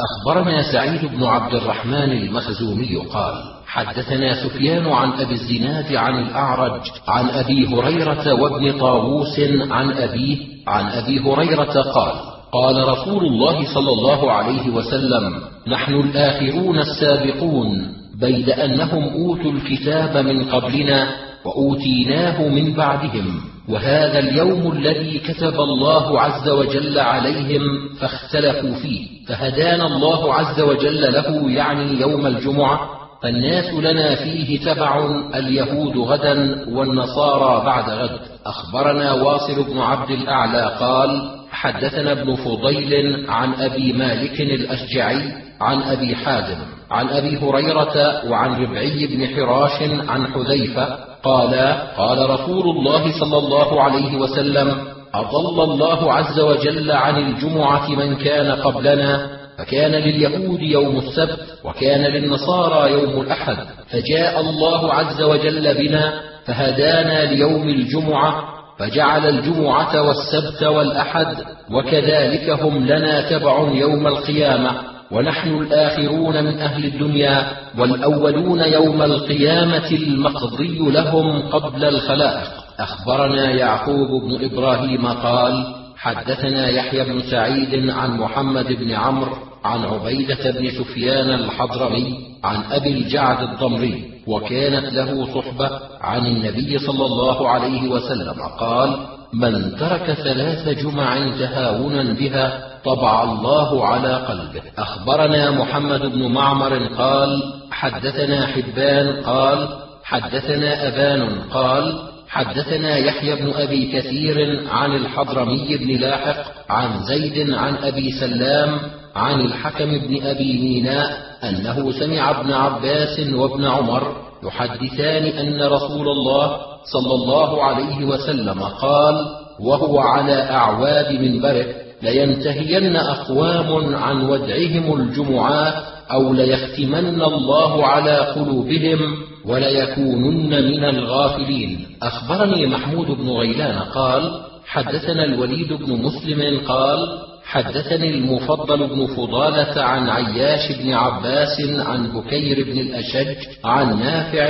أخبرنا سعيد بن عبد الرحمن المخزومي قال حدثنا سفيان عن أبي الزناد عن الأعرج عن أبي هريرة وابن طاووس عن أبيه عن أبي هريرة قال قال رسول الله صلى الله عليه وسلم نحن الآخرون السابقون بيد أنهم أوتوا الكتاب من قبلنا وأوتيناه من بعدهم. وهذا اليوم الذي كتب الله عز وجل عليهم فاختلفوا فيه فهدانا الله عز وجل له يعني يوم الجمعة فالناس لنا فيه تبع اليهود غدا والنصارى بعد غد. أخبرنا واصل بن عبد الأعلى قال حدثنا ابن فضيل عن أبي مالك الأشجعي عن أبي حازم عن أبي هريرة وعن ربعي بن حراش عن حذيفة قال قال رسول الله صلى الله عليه وسلم أضل الله عز وجل عن الجمعة من كان قبلنا فكان لليهود يوم السبت وكان للنصارى يوم الأحد فجاء الله عز وجل بنا فهدانا ليوم الجمعة فجعل الجمعة والسبت والأحد وكذلك هم لنا تبع يوم القيامة. ونحن الآخرون من أهل الدنيا والأولون يوم القيامة المقضي لهم قبل الخلائق. أخبرنا يعقوب بن إبراهيم قال حدثنا يحيى بن سعيد عن محمد بن عمرو عن عبيدة بن سفيان الحضرمي عن أبي الجعد الضمري وكانت له صحبة عن النبي صلى الله عليه وسلم قال من ترك ثلاث جمع تهاونا بها طبع الله على قلبه. أخبرنا محمد بن معمر قال حدثنا حبان قال حدثنا أبان قال حدثنا يحيى بن أبي كثير عن الحضرمي بن لاحق عن زيد عن أبي سلام عن الحكم بن أبي ميناء أنه سمع ابن عباس وابن عمر يحدثان أن رسول الله صلى الله عليه وسلم قال وهو على اعواب منبره لينتهين أقوام عن ودعهم الجمعات أو ليختمن الله على قلوبهم وليكونن من الغافلين. أخبرني محمود بن غيلان قال حدثنا الوليد بن مسلم قال حدثني المفضل بن فضالة عن عياش بن عباس عن بكير بن الأشج عن نافع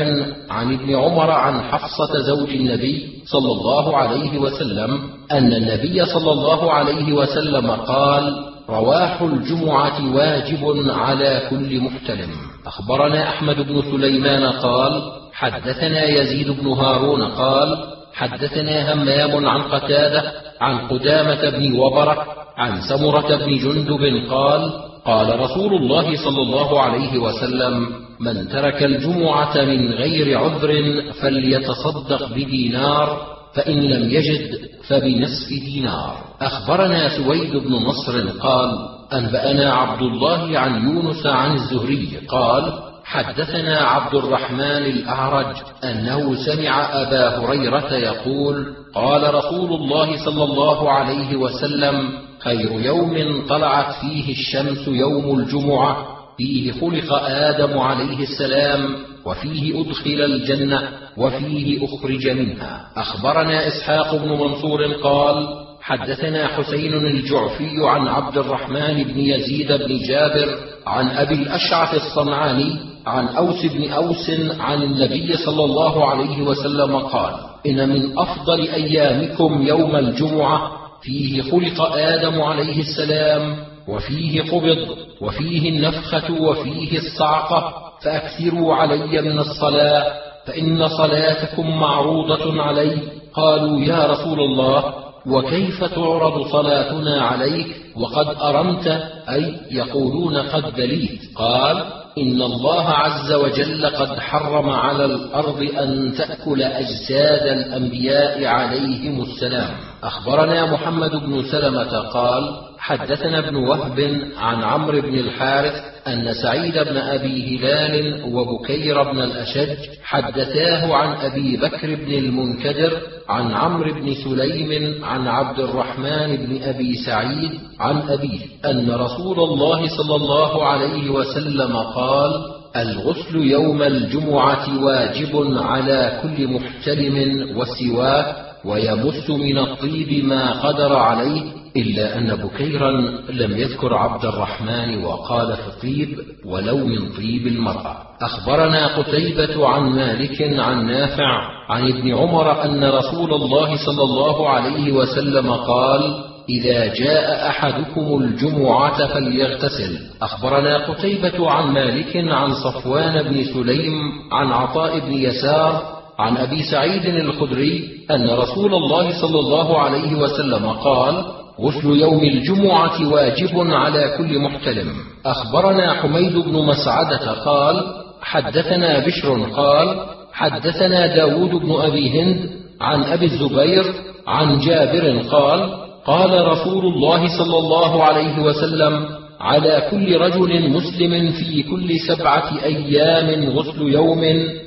عن ابن عمر عن حفصة زوج النبي صلى الله عليه وسلم أن النبي صلى الله عليه وسلم قال رواح الجمعة واجب على كل محتلم. أخبرنا أحمد بن سليمان قال حدثنا يزيد بن هارون قال حدثنا همام عن قتادة عن قدامة بن وبرة عن سمرة بن جندب قال قال رسول الله صلى الله عليه وسلم من ترك الجمعة من غير عذر فليتصدق بدينار فإن لم يجد فبنصف دينار. أخبرنا سويد بن نصر قال أنبأنا عبد الله عن يونس عن الزهري قال حدثنا عبد الرحمن الأعرج أنه سمع أبا هريرة يقول قال رسول الله صلى الله عليه وسلم خير يوم طلعت فيه الشمس يوم الجمعة فيه خلق آدم عليه السلام وفيه أدخل الجنة وفيه أخرج منها. أخبرنا إسحاق بن منصور قال حدثنا حسين الجعفي عن عبد الرحمن بن يزيد بن جابر عن أبي الأشعث الصنعاني عن أوس بن أوس عن النبي صلى الله عليه وسلم قال إن من أفضل أيامكم يوم الجمعة فيه خلق آدم عليه السلام وفيه قبض وفيه النفخة وفيه الصعقه فأكثروا علي من الصلاة فإن صلاتكم معروضة علي. قالوا يا رسول الله وكيف تعرض صلاتنا عليك؟ وقد أرمت أي يقولون قد بليت. قال إن الله عز وجل قد حرم على الأرض أن تأكل أجساد الأنبياء عليهم السلام. أخبرنا محمد بن سلمة قال حدثنا ابن وهب عن عمرو بن الحارث أن سعيد بن أبي هلال وبكير بن الأشج حدثاه عن أبي بكر بن المنكدر عن عمرو بن سليم عن عبد الرحمن بن أبي سعيد عن أبيه أن رسول الله صلى الله عليه وسلم قال الغسل يوم الجمعة واجب على كل محتلم وسواه ويمس من الطيب ما قدر عليه إلا أن بكيرا لم يذكر عبد الرحمن وقال في طيب ولو من طيب المرأة. أخبرنا قتيبة عن مالك عن نافع عن ابن عمر أن رسول الله صلى الله عليه وسلم قال إذا جاء أحدكم الجمعة فليغتسل. أخبرنا قتيبة عن مالك عن صفوان بن سليم عن عطاء بن يسار عن أبي سعيد الخدري أن رسول الله صلى الله عليه وسلم قال غسل يوم الجمعة واجب على كل محتلم. أخبرنا حميد بن مسعدة قال حدثنا بشر قال حدثنا داود بن أبي هند عن أبي الزبير عن جابر قال قال رسول الله صلى الله عليه وسلم على كل رجل مسلم في كل سبعة أيام غسل يوم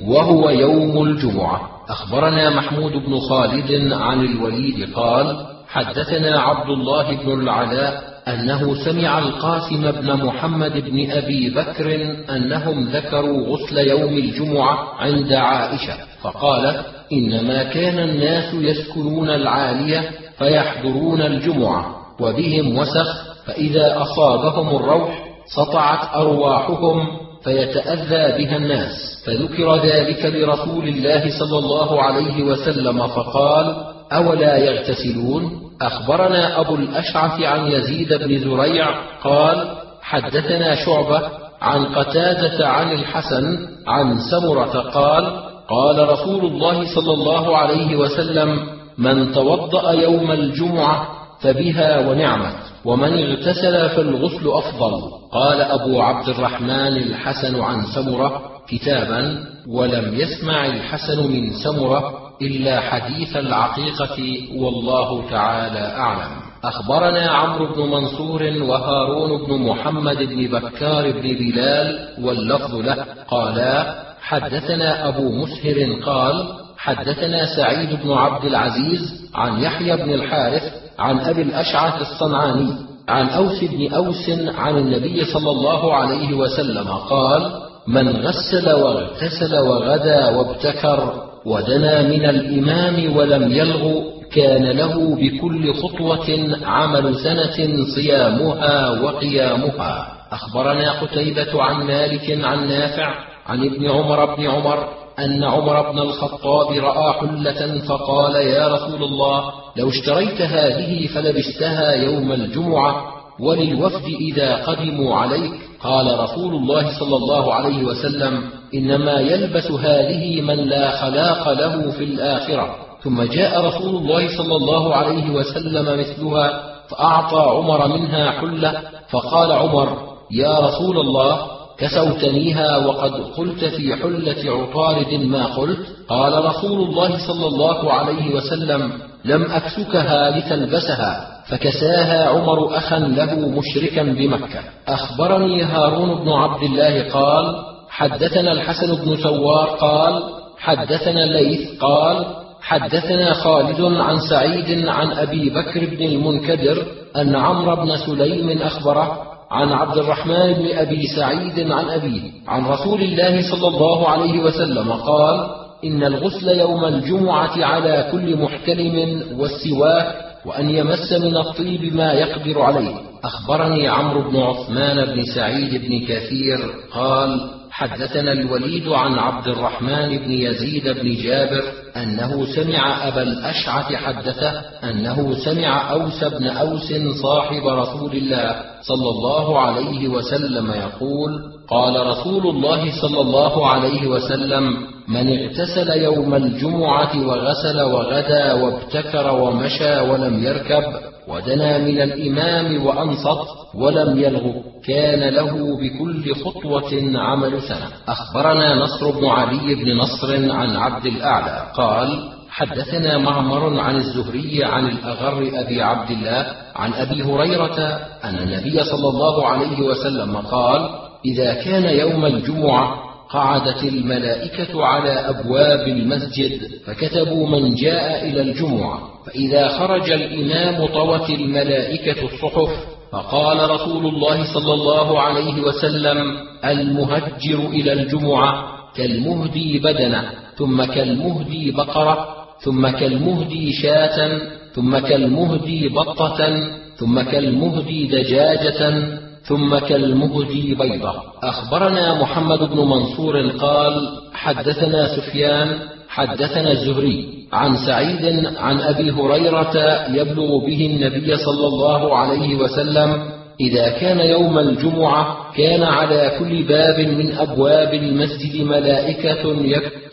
وهو يوم الجمعة. أخبرنا محمود بن خالد عن الوليد قال حدثنا عبد الله بن العلاء أنه سمع القاسم بن محمد بن أبي بكر أنهم ذكروا غسل يوم الجمعة عند عائشة فقالت إنما كان الناس يسكنون العالية فيحضرون الجمعة وبهم وسخ فإذا أصابهم الروح سطعت أرواحهم فيتأذى بها الناس. فذكر ذلك لرسول الله صلى الله عليه وسلم فقال أولا يغتسلون؟ أخبرنا أبو الأشعث عن يزيد بن زريع قال حدثنا شعبة عن قتادة عن الحسن عن سمرة قال قال رسول الله صلى الله عليه وسلم من توضأ يوم الجمعة فبها ونعمت ومن اغتسل فالغسل أفضل. قال أبو عبد الرحمن الحسن عن سمرة كتابا ولم يسمع الحسن من سمرة إلا حديث العقيقة والله تعالى أعلم. أخبرنا عمرو بن منصور وهارون بن محمد بن بكار بن بلال واللفظ له قالا حدثنا أبو مسهر قال حدثنا سعيد بن عبد العزيز عن يحيى بن الحارث عن أبي الأشعث الصنعاني عن أوس بن أوس عن النبي صلى الله عليه وسلم قال من غسل واغتسل وغدا وابتكر ودنا من الإمام ولم يلغ كان له بكل خطوة عمل سنة صيامها وقيامها. أخبرنا قتيبة عن مالك عن نافع عن ابن عمر بن عمر أن عمر بن الخطاب رأى حلة فقال يا رسول الله لو اشتريت هذه فلبستها يوم الجمعة وللوفد إذا قدموا عليك قال رسول الله صلى الله عليه وسلم إنما يلبس هذه من لا خلاق له في الآخرة. ثم جاء رسول الله صلى الله عليه وسلم مثلها فأعطى عمر منها حلة فقال عمر يا رسول الله كسوتنيها وقد قلت في حلة عطارد ما قلت؟ قال رسول الله صلى الله عليه وسلم لم أكسكها لتلبسها. فكساها عمر أخا له مشركا بمكة. أخبرني هارون بن عبد الله قال حدثنا الحسن بن سوار قال حدثنا الليث قال حدثنا خالد عن سعيد عن أبي بكر بن المنكدر أن عمرو بن سليم أخبره عن عبد الرحمن بن أبي سعيد عن أبيه عن رسول الله صلى الله عليه وسلم قال إن الغسل يوم الجمعة على كل محتلم والسواك وأن يمس من الطيب ما يقدر عليه. أخبرني عمرو بن عثمان بن سعيد بن كثير قال حدثنا الوليد عن عبد الرحمن بن يزيد بن جابر أنه سمع أبا الأشعث حدثه أنه سمع أوس بن أوس صاحب رسول الله صلى الله عليه وسلم يقول قال رسول الله صلى الله عليه وسلم من اغتسل يوم الجمعة وغسل وغدا وابتكر ومشى ولم يركب ودنا من الإمام وأنصت ولم يلغ كان له بكل خطوة عمل سنة. أخبرنا نصر بن علي بن نصر عن عبد الأعلى قال حدثنا معمر عن الزهري عن الأغر أبي عبد الله عن أبي هريرة أن النبي صلى الله عليه وسلم قال إذا كان يوم الجمعة قعدت الملائكة على أبواب المسجد فكتبوا من جاء إلى الجمعة فإذا خرج الإمام طوت الملائكة الصحف فقال رسول الله صلى الله عليه وسلم المهجر إلى الجمعة كالمهدي بدنة ثم كالمهدي بقرة ثم كالمهدي شاة ثم كالمهدي بطة ثم كالمهدي دجاجة ثم كالمهدي بيضة. أخبرنا محمد بن منصور قال حدثنا سفيان حدثنا الزهري عن سعيد عن أبي هريرة يبلغ به النبي صلى الله عليه وسلم إذا كان يوم الجمعة كان على كل باب من أبواب المسجد ملائكة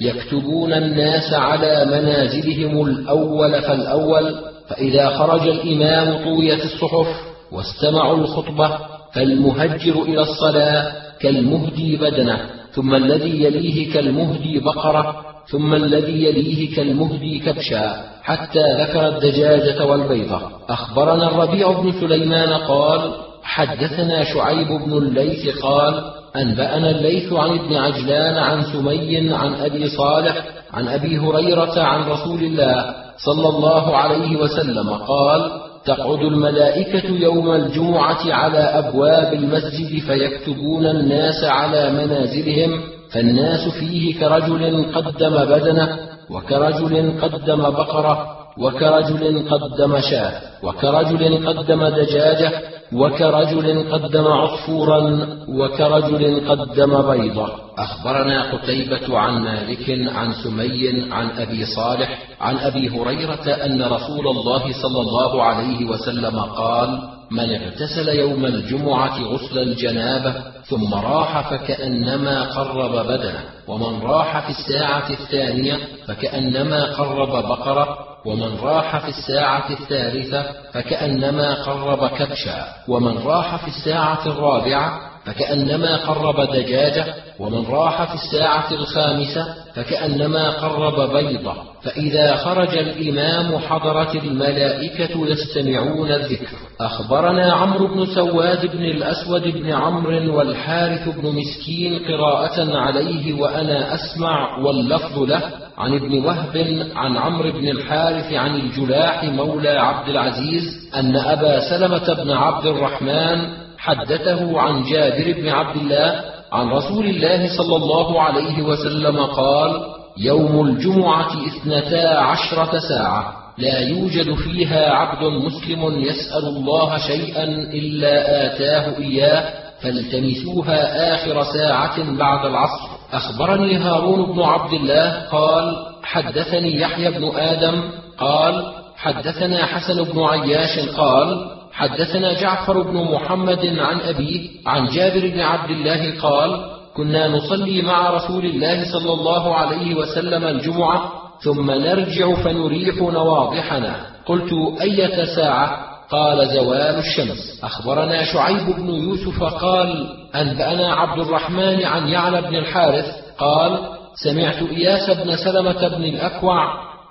يكتبون الناس على منازلهم الأول فالأول فإذا خرج الإمام طويت الصحف واستمعوا الخطبة فالمهجر إلى الصلاة كالمهدي بدنة ثم الذي يليه كالمهدي بقرة ثم الذي يليه كالمهدي كبشا حتى ذكر الدجاجة والبيضة. أخبرنا الربيع بن سليمان قال حدثنا شعيب بن الليث قال أنبأنا الليث عن ابن عجلان عن سمي عن أبي صالح عن أبي هريرة عن رسول الله صلى الله عليه وسلم قال تقعد الملائكة يوم الجمعة على أبواب المسجد فيكتبون الناس على منازلهم فالناس فيه كرجل قدم بدنه وكرجل قدم بقرة وكرجل قدم شاة وكرجل قدم دجاجة وكرجل قدم عصفورا وكرجل قدم بيضة. أخبرنا قتيبة عن مالك عن سمي عن أبي صالح عن أبي هريرة أن رسول الله صلى الله عليه وسلم قال من اغتسل يوم الجمعة غسل الجنابة ثم راح فكأنما قرب بدنه ومن راح في الساعة الثانية فكأنما قرب بقرة ومن راح في الساعة الثالثة فكأنما قرب كبشا ومن راح في الساعة الرابعة فكأنما قرب دجاجة ومن راح في الساعة الخامسة فكأنما قرب بيضة فإذا خرج الإمام حضرت الملائكة يستمعون الذكر. أخبرنا عمرو بن سواد بن الأسود بن عمرو والحارث بن مسكين قراءة عليه وأنا أسمع واللفظ له عن ابن وهب عن عمرو بن الحارث عن الجلاح مولى عبد العزيز أن أبا سلمة بن عبد الرحمن حدثه عن جابر بن عبد الله عن رسول الله صلى الله عليه وسلم قال يوم الجمعة اثنتا عشرة ساعة لا يوجد فيها عبد مسلم يسأل الله شيئا إلا آتاه إياه فالتمسوها آخر ساعة بعد العصر. أخبرني هارون بن عبد الله قال حدثني يحيى بن آدم قال حدثنا حسن بن عياش قال حدثنا جعفر بن محمد عن أبيه عن جابر بن عبد الله قال كنا نصلي مع رسول الله صلى الله عليه وسلم الجمعة ثم نرجع فنريح نواضحنا. قلت أية ساعة؟ قال زوال الشمس. أخبرنا شعيب بن يوسف قال أنبأنا عبد الرحمن عن يعلى بن الحارث قال سمعت إياس بن سلمة بن الأكوع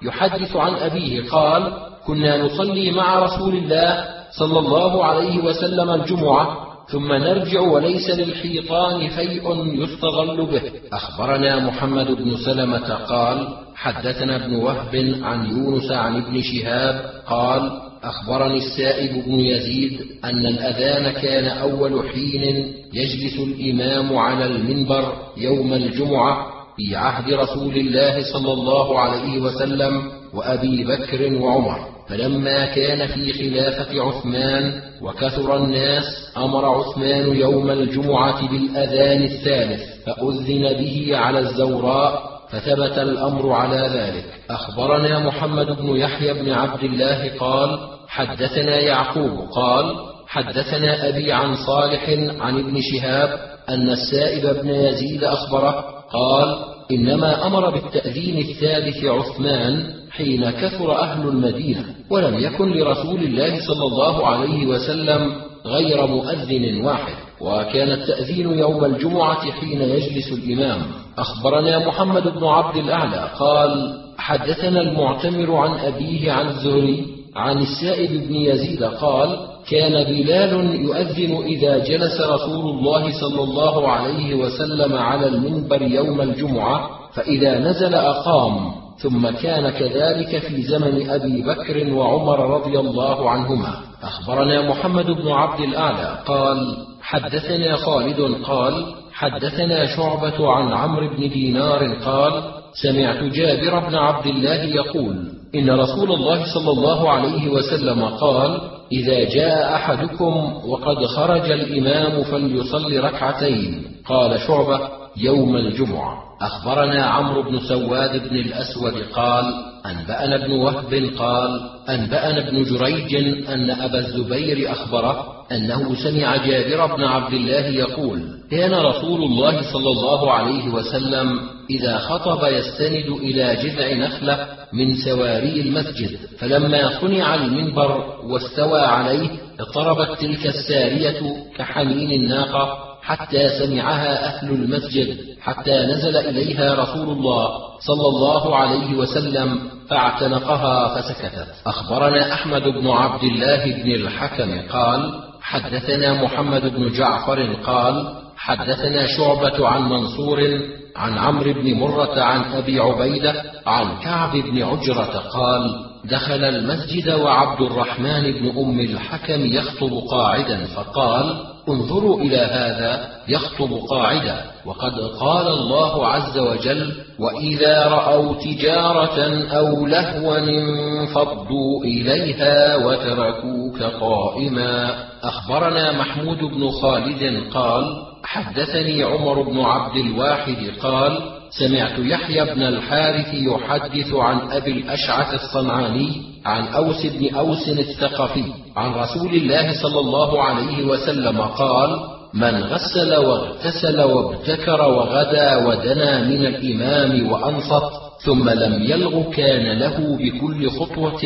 يحدث عن أبيه قال كنا نصلي مع رسول الله صلى الله عليه وسلم الجمعة ثم نرجع وليس للحيطان فيء يستغل به. أخبرنا محمد بن سلمة قال حدثنا ابن وهب عن يونس عن ابن شهاب قال أخبرني السائب بن يزيد أن الأذان كان أول حين يجلس الإمام على المنبر يوم الجمعة في عهد رسول الله صلى الله عليه وسلم وأبي بكر وعمر. فلما كان في خلافة عثمان وكثر الناس أمر عثمان يوم الجمعة بالأذان الثالث فأذن به على الزوراء فثبت الأمر على ذلك. أخبرنا محمد بن يحيى بن عبد الله قال حدثنا يعقوب قال حدثنا أبي عن صالح عن ابن شهاب أن السائب بن يزيد أخبره قال إنما أمر بالتأذين الثالث عثمان حين كثر أهل المدينة. ولم يكن لرسول الله صلى الله عليه وسلم غير مؤذن واحد. وكان التأذين يوم الجمعة حين يجلس الإمام. أخبرنا محمد بن عبد الأعلى قال حدثنا المعتمر عن أبيه عن الزهري عن السائب بن يزيد قال كان بلال يؤذن إذا جلس رسول الله صلى الله عليه وسلم على المنبر يوم الجمعة فإذا نزل أقام. ثم كان كذلك في زمن أبي بكر وعمر رضي الله عنهما. أخبرنا محمد بن عبد الأعلى قال حدثنا خالد قال حدثنا شعبة عن عمرو بن دينار قال سمعت جابر بن عبد الله يقول إن رسول الله صلى الله عليه وسلم قال إذا جاء أحدكم وقد خرج الإمام فليصلي ركعتين. قال شعبة يوم الجمعة. أخبرنا عمرو بن سواد بن الأسود قال أنبأنا ابن وهب قال أنبأنا ابن جريج أن أبا الزبير أخبره أنه سمع جابر بن عبد الله يقول كان رسول الله صلى الله عليه وسلم إذا خطب يستند إلى جذع نخلة من سواري المسجد فلما صنع المنبر واستوى عليه اضطربت تلك السارية كحنين الناقة حتى سمعها أهل المسجد حتى نزل إليها رسول الله صلى الله عليه وسلم فاعتنقها فسكتت. أخبرنا أحمد بن عبد الله بن الحكم قال حدثنا محمد بن جعفر قال حدثنا شعبة عن منصور عن عمرو بن مرة عن أبي عبيدة عن كعب بن عجرة قال دخل المسجد وعبد الرحمن بن أم الحكم يخطب قاعدا فقال انظروا إلى هذا يخطب قاعدا. وقد قال الله عز وجل وإذا رأوا تجارة أو لهوا انفضوا إليها وتركوك قائما. أخبرنا محمود بن خالد قال حدثني عمر بن عبد الواحد قال سمعت يحيى بن الحارث يحدث عن أبي الأشعث الصنعاني عن أوس بن أوس الثقفي عن رسول الله صلى الله عليه وسلم قال من غسل واغتسل وابتكر وغدا ودنا من الإمام وأنصت ثم لم يلغ كان له بكل خطوة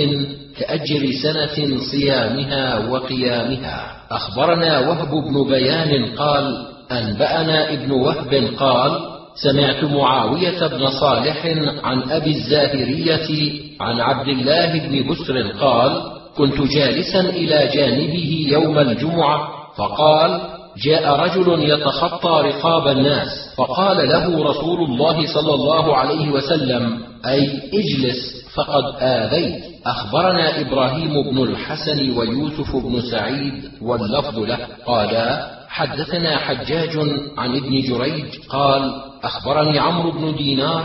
كأجر سنة صيامها وقيامها. أخبرنا وهب بن بيان قال أنبأنا ابن وهب قال سمعت معاوية بن صالح عن أبي الزاهرية عن عبد الله بن بسر قال كنت جالسا إلى جانبه يوم الجمعة فقال جاء رجل يتخطى رقاب الناس فقال له رسول الله صلى الله عليه وسلم أي اجلس فقد آذيت. أخبرنا إبراهيم بن الحسن ويوسف بن سعيد واللفظ له قالا حدثنا حجاج عن ابن جريج قال أخبرني عمرو بن دينار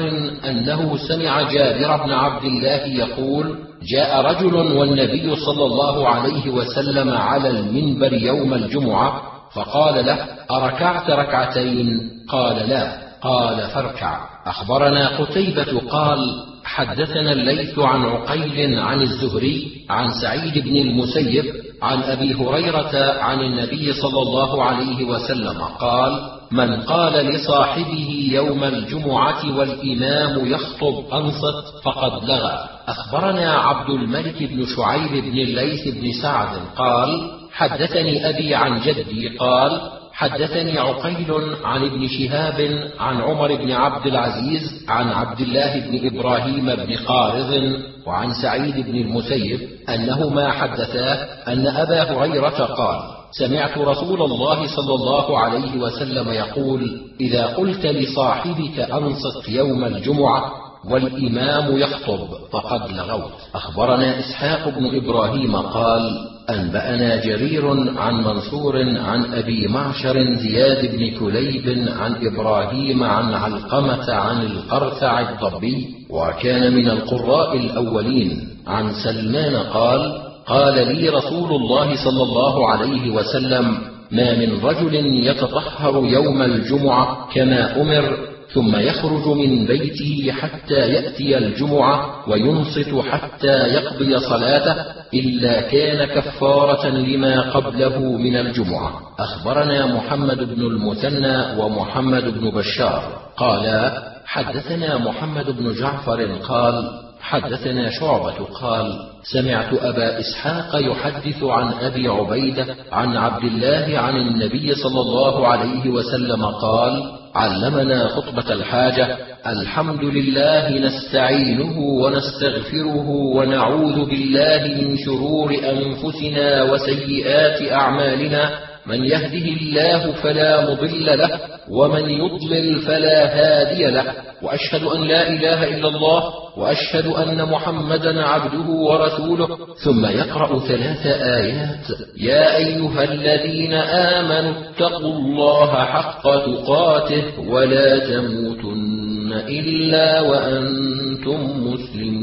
أنه سمع جابر بن عبد الله يقول جاء رجل والنبي صلى الله عليه وسلم على المنبر يوم الجمعة فقال له أركعت ركعتين؟ قال لا. قال فاركع. أخبرنا قتيبة قال حدثنا الليث عن عقيل عن الزهري عن سعيد بن المسيب عن أبي هريرة عن النبي صلى الله عليه وسلم قال من قال لصاحبه يوم الجمعة والإمام يخطب أنصت فقد لغى. أخبرنا عبد الملك بن شعيب بن الليث بن سعد قال حدثني أبي عن جدي قال حدثني عقيل عن ابن شهاب عن عمر بن عبد العزيز عن عبد الله بن إبراهيم بن قارض وعن سعيد بن المسيب انهما حدثاه أن أبا هريرة قال سمعت رسول الله صلى الله عليه وسلم يقول إذا قلت لصاحبك أنصت يوم الجمعة والإمام يخطب فقد لغوت. أخبرنا إسحاق بن إبراهيم قال أنبأنا جرير عن منصور عن أبي معشر زياد بن كليب عن إبراهيم عن علقمة عن القرثع الضبي وكان من القراء الأولين. عن سلمان قال قال لي رسول الله صلى الله عليه وسلم ما من رجل يتطهر يوم الجمعة كما أمر ثم يخرج من بيته حتى يأتي الجمعة وينصت حتى يقضي صلاته إلا كان كفارة لما قبله من الجمعة. أخبرنا محمد بن المثنى ومحمد بن بشار. قالا حدثنا محمد بن جعفر قال حدثنا شعبة قال سمعت أبا إسحاق يحدث عن أبي عبيدة عن عبد الله عن النبي صلى الله عليه وسلم قال علمنا خطبة الحاجة الحمد لله نستعينه ونستغفره ونعوذ بالله من شرور أنفسنا وسيئات أعمالنا. من يهده الله فلا مضل له ومن يضلل فلا هادي له وأشهد أن لا إله إلا الله وأشهد أن محمدا عبده ورسوله. ثم يقرأ ثلاث آيات. يا أيها الذين آمنوا اتقوا الله حق تقاته ولا تموتن إلا وأنتم مسلمون.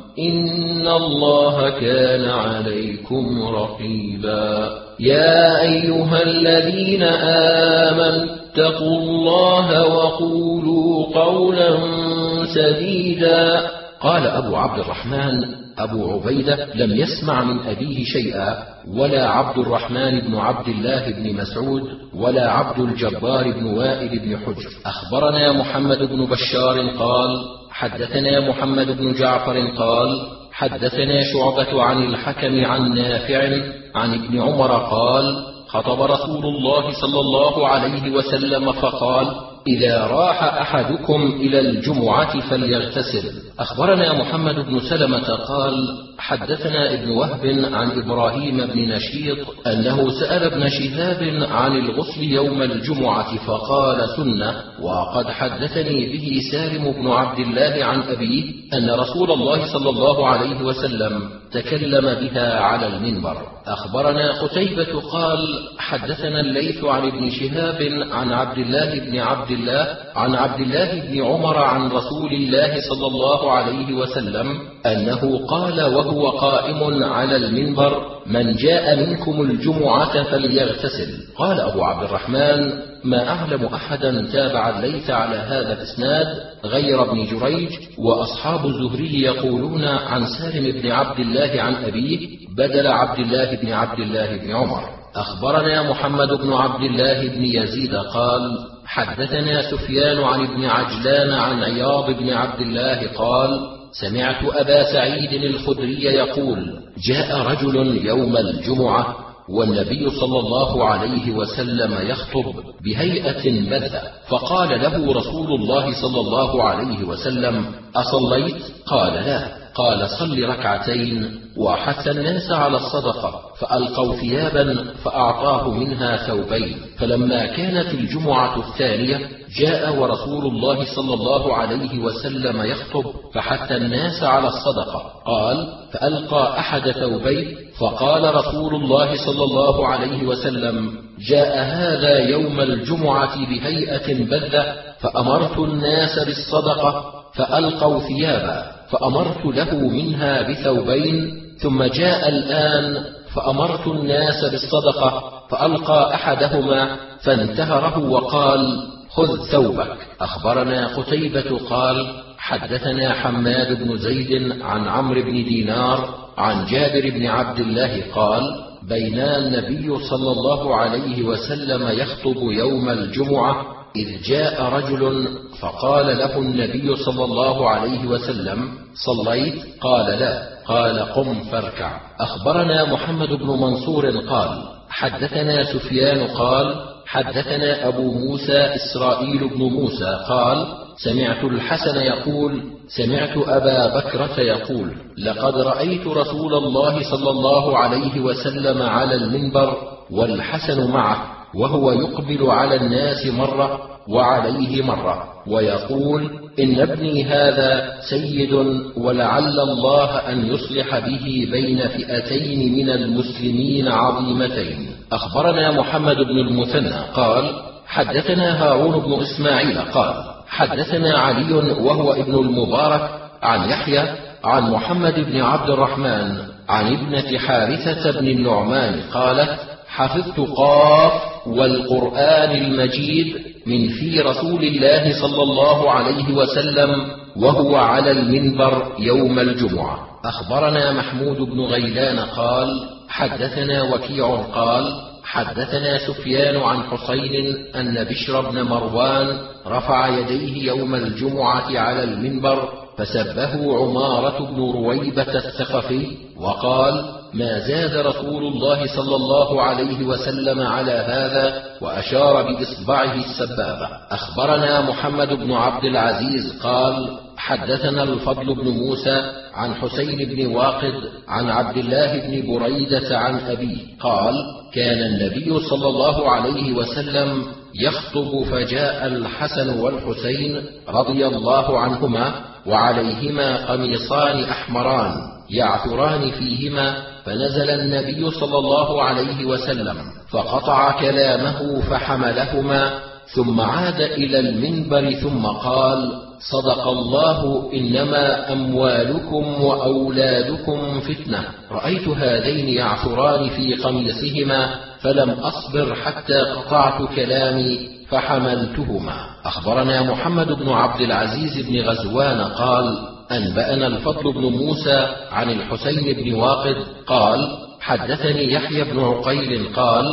إن الله كان عليكم رقيبا. يا أيها الذين آمنوا اتقوا الله وقولوا قولا سديدا. قال أبو عبد الرحمن أبو عبيدة لم يسمع من أبيه شيئا ولا عبد الرحمن بن عبد الله بن مسعود ولا عبد الجبار بن وائل بن حجر. أخبرنا محمد بن بشار قال حدثنا محمد بن جعفر قال حدثنا شعبة عن الحكم عن نافع عن ابن عمر قال خطب رسول الله صلى الله عليه وسلم فقال إذا راح أحدكم إلى الجمعة فليغتسل. أخبرنا محمد بن سلمة قال حدثنا ابن وهب عن إبراهيم بن نشيط أنه سأل ابن شهاب عن الغسل يوم الجمعة فقال سنة. وقد حدثني به سالم بن عبد الله عن أبيه أن رسول الله صلى الله عليه وسلم تكلم بها على المنبر. أخبرنا قتيبة قال حدثنا الليث عن ابن شهاب عن عبد الله بن عبد الله عن عبد الله بن عمر عن رسول الله صلى الله عليه وسلم أنه قال وهو قائم على المنبر من جاء منكم الجمعة فليغتسل. قال أبو عبد الرحمن ما أعلم أحدا تابع الليث على هذا الإسناد غير ابن جريج وأصحاب الزهري يقولون عن سالم بن عبد الله عن أبيه بدل عبد الله بن عبد الله بن عمر. أخبرنا محمد بن عبد الله بن يزيد قال حدثنا سفيان عن ابن عجلان عن عياض بن عبد الله قال سمعت أبا سعيد الخدري يقول جاء رجل يوم الجمعة والنبي صلى الله عليه وسلم يخطب بهيئة بذة فقال له رسول الله صلى الله عليه وسلم أصليت؟ قال لا قال صل ركعتين وحث الناس على الصدقة فألقوا ثيابا فأعطاه منها ثوبين فلما كانت الجمعة الثانية جاء ورسول الله صلى الله عليه وسلم يخطب فحث الناس على الصدقة قال فألقى أحد ثوبيه فقال رسول الله صلى الله عليه وسلم جاء هذا يوم الجمعة بهيئة بذة فأمرت الناس بالصدقة فألقوا ثيابا. فأمرت له منها بثوبين ثم جاء الآن فأمرت الناس بالصدقة فألقى أحدهما فانتهره وقال خذ ثوبك. أخبرنا قتيبة قال حدثنا حماد بن زيد عن عمرو بن دينار عن جابر بن عبد الله قال بينا النبي صلى الله عليه وسلم يخطب يوم الجمعة إذ جاء رجل فقال له النبي صلى الله عليه وسلم صليت؟ قال لا. قال قم فاركع. أخبرنا محمد بن منصور قال حدثنا سفيان قال حدثنا أبو موسى إسرائيل بن موسى قال سمعت الحسن يقول سمعت أبا بكرة يقول لقد رأيت رسول الله صلى الله عليه وسلم على المنبر والحسن معه وهو يقبل على الناس مرة وعليه مرة ويقول إن ابني هذا سيد ولعل الله أن يصلح به بين فئتين من المسلمين عظيمتين. أخبرنا محمد بن المثنى قال حدثنا هارون بن إسماعيل قال حدثنا علي وهو ابن المبارك عن يحيى عن محمد بن عبد الرحمن عن ابنة حارثة بن النعمان قالت حفظت قاف والقرآن المجيد من في رسول الله صلى الله عليه وسلم وهو على المنبر يوم الجمعة. أخبرنا محمود بن غيلان قال حدثنا وكيع قال حدثنا سفيان عن حسين أن بشر بن مروان رفع يديه يوم الجمعة على المنبر فسبه عمارة بن رويبة الثقفي وقال ما زاد رسول الله صلى الله عليه وسلم على هذا وأشار بإصبعه السبابه أخبرنا محمد بن عبد العزيز قال حدثنا الفضل بن موسى عن حسين بن واقد عن عبد الله بن بريدة عن أبيه قال كان النبي صلى الله عليه وسلم يخطب فجاء الحسن والحسين رضي الله عنهما وعليهما قميصان أحمران يعثران فيهما فنزل النبي صلى الله عليه وسلم فقطع كلامه فحملهما ثم عاد إلى المنبر ثم قال صدق الله إنما أموالكم وأولادكم فتنة رأيت هذين يعثران في قميصهما فلم أصبر حتى قطعت كلامي فحملتهما. أخبرنا محمد بن عبد العزيز بن غزوان قال أنبأنا الفضل بن موسى عن الحسين بن واقد قال حدثني يحيى بن عقيل قال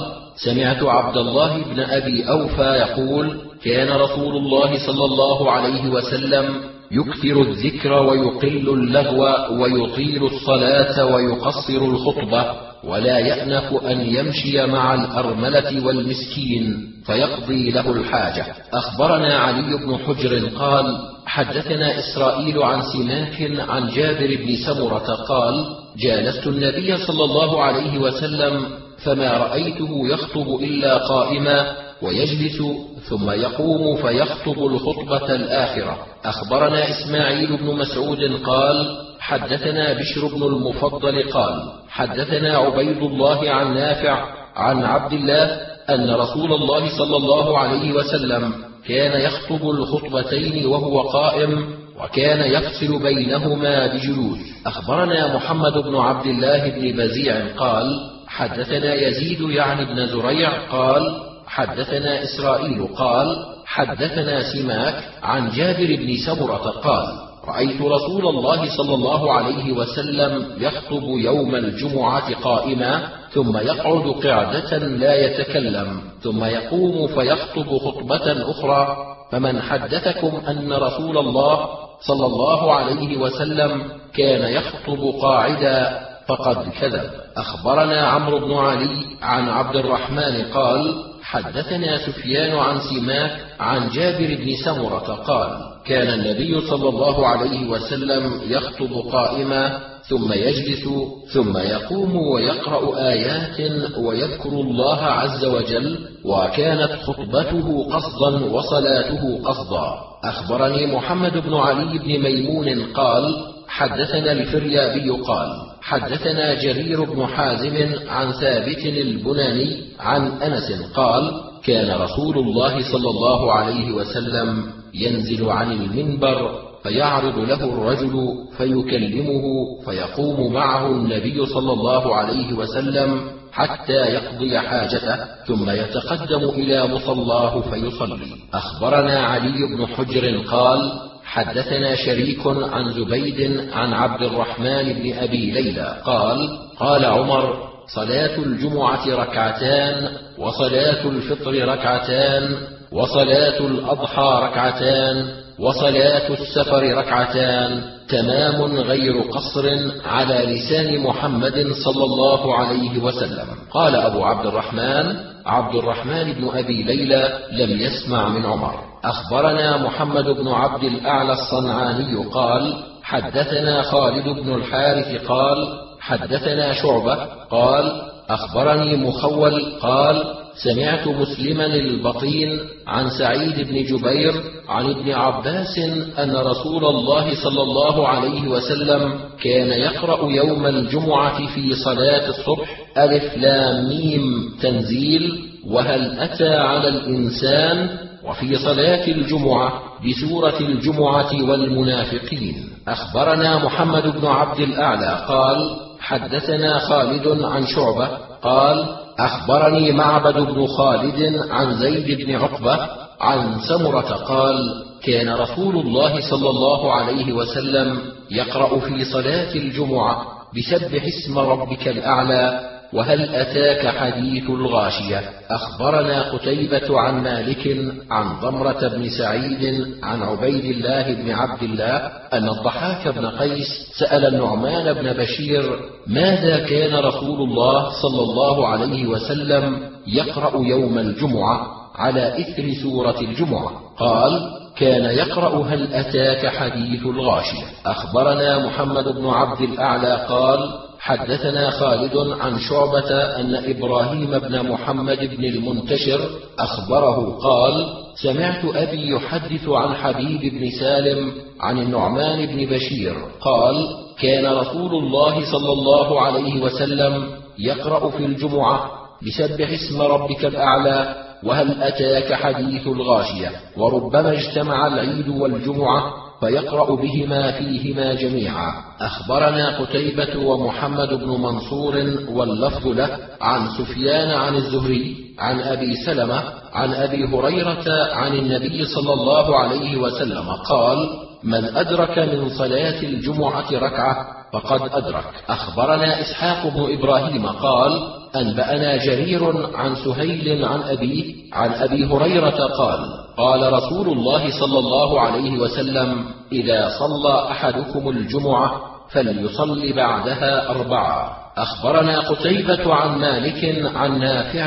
سمعت عبد الله بن أبي أوفى يقول كان رسول الله صلى الله عليه وسلم يكثر الذكر ويقل اللغو ويطيل الصلاة ويقصر الخطبة ولا يأنف أن يمشي مع الأرملة والمسكين فيقضي له الحاجة. أخبرنا علي بن حجر قال حدثنا إسرائيل عن سماك عن جابر بن سمرة قال جالست النبي صلى الله عليه وسلم فما رأيته يخطب إلا قائما ويجلس ثم يقوم فيخطب الخطبة الآخرة. أخبرنا إسماعيل بن مسعود قال حدثنا بشر بن المفضل قال حدثنا عبيد الله عن نافع عن عبد الله أن رسول الله صلى الله عليه وسلم كان يخطب الخطبتين وهو قائم وكان يفصل بينهما بجلوس أخبرنا محمد بن عبد الله بن بزيع قال حدثنا يزيد يعني بن زريع قال حدثنا إسرائيل قال حدثنا سماك عن جابر بن سمره قال رأيت رسول الله صلى الله عليه وسلم يخطب يوم الجمعة قائما ثم يقعد قعدة لا يتكلم ثم يقوم فيخطب خطبة أخرى. فمن حدثكم أن رسول الله صلى الله عليه وسلم كان يخطب قاعدا فقد كذب. أخبرنا عمرو بن علي عن عبد الرحمن قال حدثنا سفيان عن سماك عن جابر بن سمرة قال كان النبي صلى الله عليه وسلم يخطب قائما ثم يجلس ثم يقوم ويقرأ آيات ويذكر الله عز وجل وكانت خطبته قصدا وصلاته قصدا. أخبرني محمد بن علي بن ميمون قال حدثنا الفريابي قال حدثنا جرير بن حازم عن ثابت البناني عن أنس قال كان رسول الله صلى الله عليه وسلم ينزل عن المنبر فيعرض له الرجل فيكلمه فيقوم معه النبي صلى الله عليه وسلم حتى يقضي حاجته ثم يتقدم إلى مصلاه فيصلي. أخبرنا علي بن حجر قال حدثنا شريك عن زبيد عن عبد الرحمن بن أبي ليلى قال قال عمر صلاة الجمعة ركعتان وصلاة الفطر ركعتان وصلاة الأضحى ركعتان وصلاة السفر ركعتان تمام غير قصر على لسان محمد صلى الله عليه وسلم. قال أبو عبد الرحمن عبد الرحمن بن أبي ليلى لم يسمع من عمر. أخبرنا محمد بن عبد الأعلى الصنعاني قال حدثنا خالد بن الحارث قال حدثنا شعبة قال أخبرني مخول قال سمعت مسلما البطين عن سعيد بن جبير عن ابن عباس أن رسول الله صلى الله عليه وسلم كان يقرأ يوم الجمعة في صلاة الصبح ألف لام ميم تنزيل وهل أتى على الإنسان وفي صلاة الجمعة بسورة الجمعة والمنافقين. أخبرنا محمد بن عبد الأعلى قال حدثنا خالد عن شعبة قال أخبرني معبد بن خالد عن زيد بن عقبة عن سمرة قال كان رسول الله صلى الله عليه وسلم يقرأ في صلاة الجمعة بسبح اسم ربك الأعلى وهل أتاك حديث الغاشية؟ أخبرنا قتيبة عن مالك عن ضمرة بن سعيد عن عبيد الله بن عبد الله أن الضحاك بن قيس سأل النعمان بن بشير ماذا كان رسول الله صلى الله عليه وسلم يقرأ يوم الجمعة على إثر سورة الجمعة؟ قال كان يقرأ هل أتاك حديث الغاشية. أخبرنا محمد بن عبد الأعلى قال حدثنا خالد عن شعبة أن إبراهيم بن محمد بن المنتشر أخبره قال سمعت أبي يحدث عن حبيب بن سالم عن النعمان بن بشير قال كان رسول الله صلى الله عليه وسلم يقرأ في الجمعة بسبح اسم ربك الأعلى وهل أتاك حديث الغاشية؟ وربما اجتمع العيد والجمعة فيقرأ بهما فيهما جميعا. أخبرنا قتيبة ومحمد بن منصور واللفظ له عن سفيان عن الزهري عن أبي سلمة عن أبي هريرة عن النبي صلى الله عليه وسلم قال من أدرك من صلاة الجمعة ركعة فقد أدرك. أخبرنا إسحاق بن إبراهيم قال أنبأنا جرير عن سهيل عن أبيه عن أبي هريرة قال قال رسول الله صلى الله عليه وسلم إذا صلى أحدكم الجمعة فليصل بعدها أربعة. أخبرنا قتيبة عن مالك عن نافع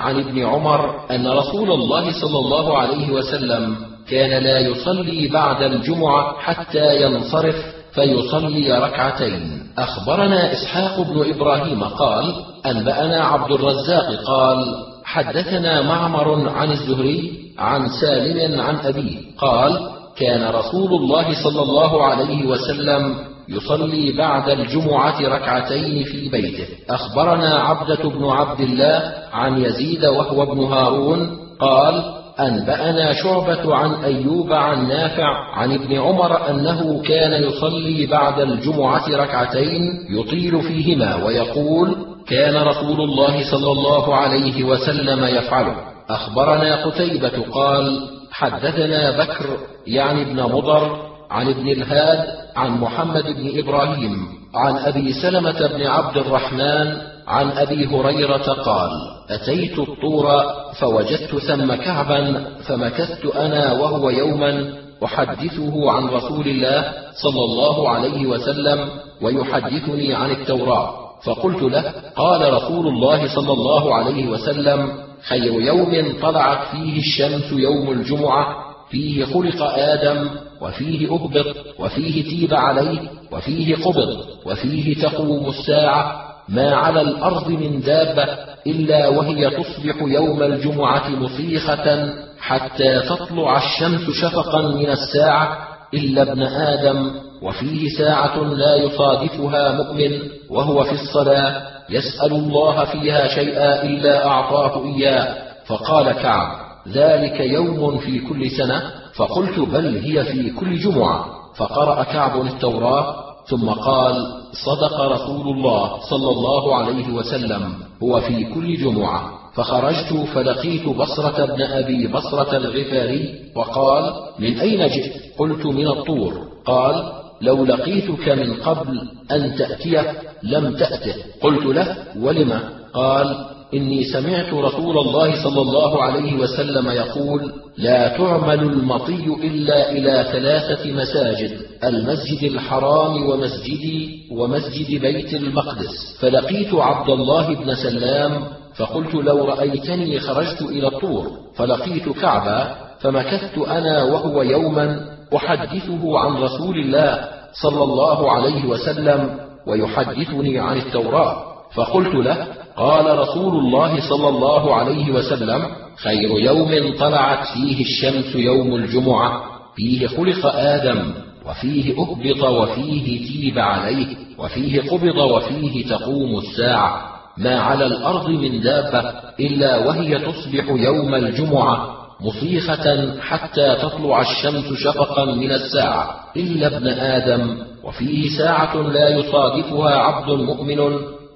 عن ابن عمر أن رسول الله صلى الله عليه وسلم كان لا يصلي بعد الجمعة حتى ينصرف فيصلي ركعتين. أخبرنا إسحاق بن إبراهيم قال أنبأنا عبد الرزاق قال حدثنا معمر عن الزهري عن سالم عن أبيه قال كان رسول الله صلى الله عليه وسلم يصلي بعد الجمعة ركعتين في بيته. أخبرنا عبدة بن عبد الله عن يزيد وهو ابن هارون قال أنبأنا شعبة عن أيوب عن نافع عن ابن عمر أنه كان يصلي بعد الجمعة ركعتين يطيل فيهما ويقول كان رسول الله صلى الله عليه وسلم يفعله. أخبرنا قتيبة قال حدثنا بكر يعني ابن مضر عن ابن الهاد عن محمد بن إبراهيم عن أبي سلمة بن عبد الرحمن عن أبي هريرة قال أتيت الطور فوجدت ثم كعبا فمكثت أنا وهو يوما أحدثه عن رسول الله صلى الله عليه وسلم ويحدثني عن التوراة. فقلت له قال رسول الله صلى الله عليه وسلم خير يوم طلعت فيه الشمس يوم الجمعة فيه خلق آدم وفيه أهبط وفيه تيب عليه وفيه قبض وفيه تقوم الساعة ما على الأرض من دابة إلا وهي تصبح يوم الجمعة مصيخة حتى تطلع الشمس شفقا من الساعة إلا ابن آدم وفيه ساعة لا يصادفها مؤمن وهو في الصلاة يسأل الله فيها شيئا إلا أعطاه إياه فقال كعب ذلك يوم في كل سنة؟ فقلت بل هي في كل جمعة. فقرأ كعب التوراة ثم قال صدق رسول الله صلى الله عليه وسلم هو في كل جمعة. فخرجت فلقيت بصرة بن أبي بصرة الغفاري وقال من أين جئت؟ قلت من الطور. قال لو لقيتك من قبل أن تأتيه لم تأته. قلت له ولم؟ قال إني سمعت رسول الله صلى الله عليه وسلم يقول لا تعمل المطي إلا إلى ثلاثة مساجد المسجد الحرام ومسجدي ومسجد بيت المقدس. فلقيت عبد الله بن سلام فقلت لو رأيتني خرجت إلى الطور. فلقيت كعبا فمكثت أنا وهو يوما أحدثه عن رسول الله صلى الله عليه وسلم ويحدثني عن التوراة. فقلت له قال رسول الله صلى الله عليه وسلم خير يوم طلعت فيه الشمس يوم الجمعة فيه خلق آدم وفيه أهبط وفيه تيب عليه وفيه قبض وفيه تقوم الساعة. ما على الأرض من دابة إلا وهي تصبح يوم الجمعة مصيخة حتى تطلع الشمس شفقا من الساعة. إلا ابن آدم وفيه ساعة لا يصادفها عبد مؤمن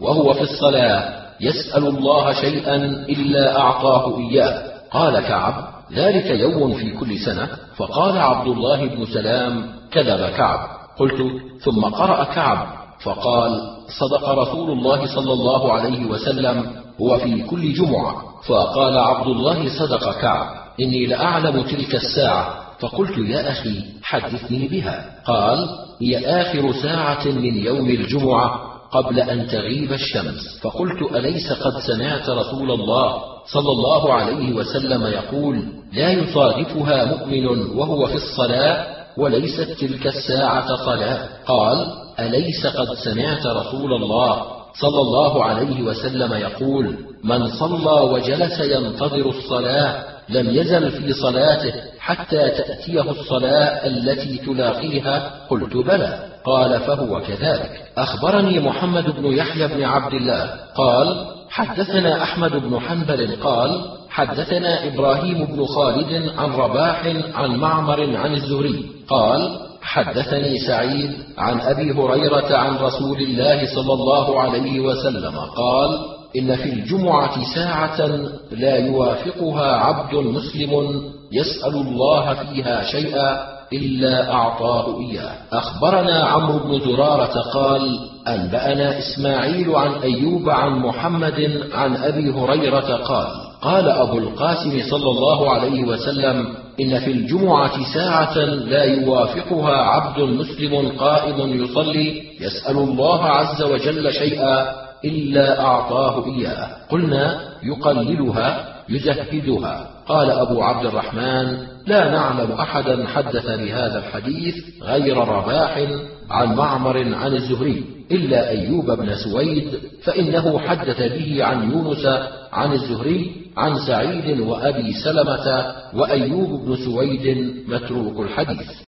وهو في الصلاة. يسأل الله شيئا إلا أعطاه إياه. قال كعب ذلك يوم في كل سنة. فقال عبد الله بن سلام كذب كعب. قلت ثم قرأ كعب. فقال صدق رسول الله صلى الله عليه وسلم هو في كل جمعة. فقال عبد الله صدق كعب. إني لأعلم تلك الساعة. فقلت يا أخي حدثني بها. قال هي آخر ساعة من يوم الجمعة. قبل أن تغيب الشمس. فقلت أليس قد سمعت رسول الله صلى الله عليه وسلم يقول لا يصادفها مؤمن وهو في الصلاة وليست تلك الساعة صلاة. قال أليس قد سمعت رسول الله صلى الله عليه وسلم يقول من صلى وجلس ينتظر الصلاة لم يزل في صلاته حتى تأتيه الصلاة التي تلاقيها؟ قلت بلى. قال فهو كذلك. أخبرني محمد بن يحيى بن عبد الله. قال حدثنا أحمد بن حنبل قال حدثنا إبراهيم بن خالد عن رباح عن معمر عن الزهري. قال حدثني سعيد عن أبي هريرة عن رسول الله صلى الله عليه وسلم. قال إن في الجمعة ساعة لا يوافقها عبد مسلم يسأل الله فيها شيئا إلا أعطاه إياه. أخبرنا عمرو بن زرارة قال أنبأنا إسماعيل عن أيوب عن محمد عن أبي هريرة قال قال أبو القاسم صلى الله عليه وسلم إن في الجمعة ساعة لا يوافقها عبد مسلم قائم يصلي يسأل الله عز وجل شيئا إلا أعطاه إياه. قلنا يقللها يزهدها قال أبو عبد الرحمن لا نعلم أحدا حدث بهذا الحديث غير رباح عن معمر عن الزهري إلا أيوب بن سويد فإنه حدث به عن يونس عن الزهري عن سعيد وأبي سلمة وأيوب بن سويد متروك الحديث.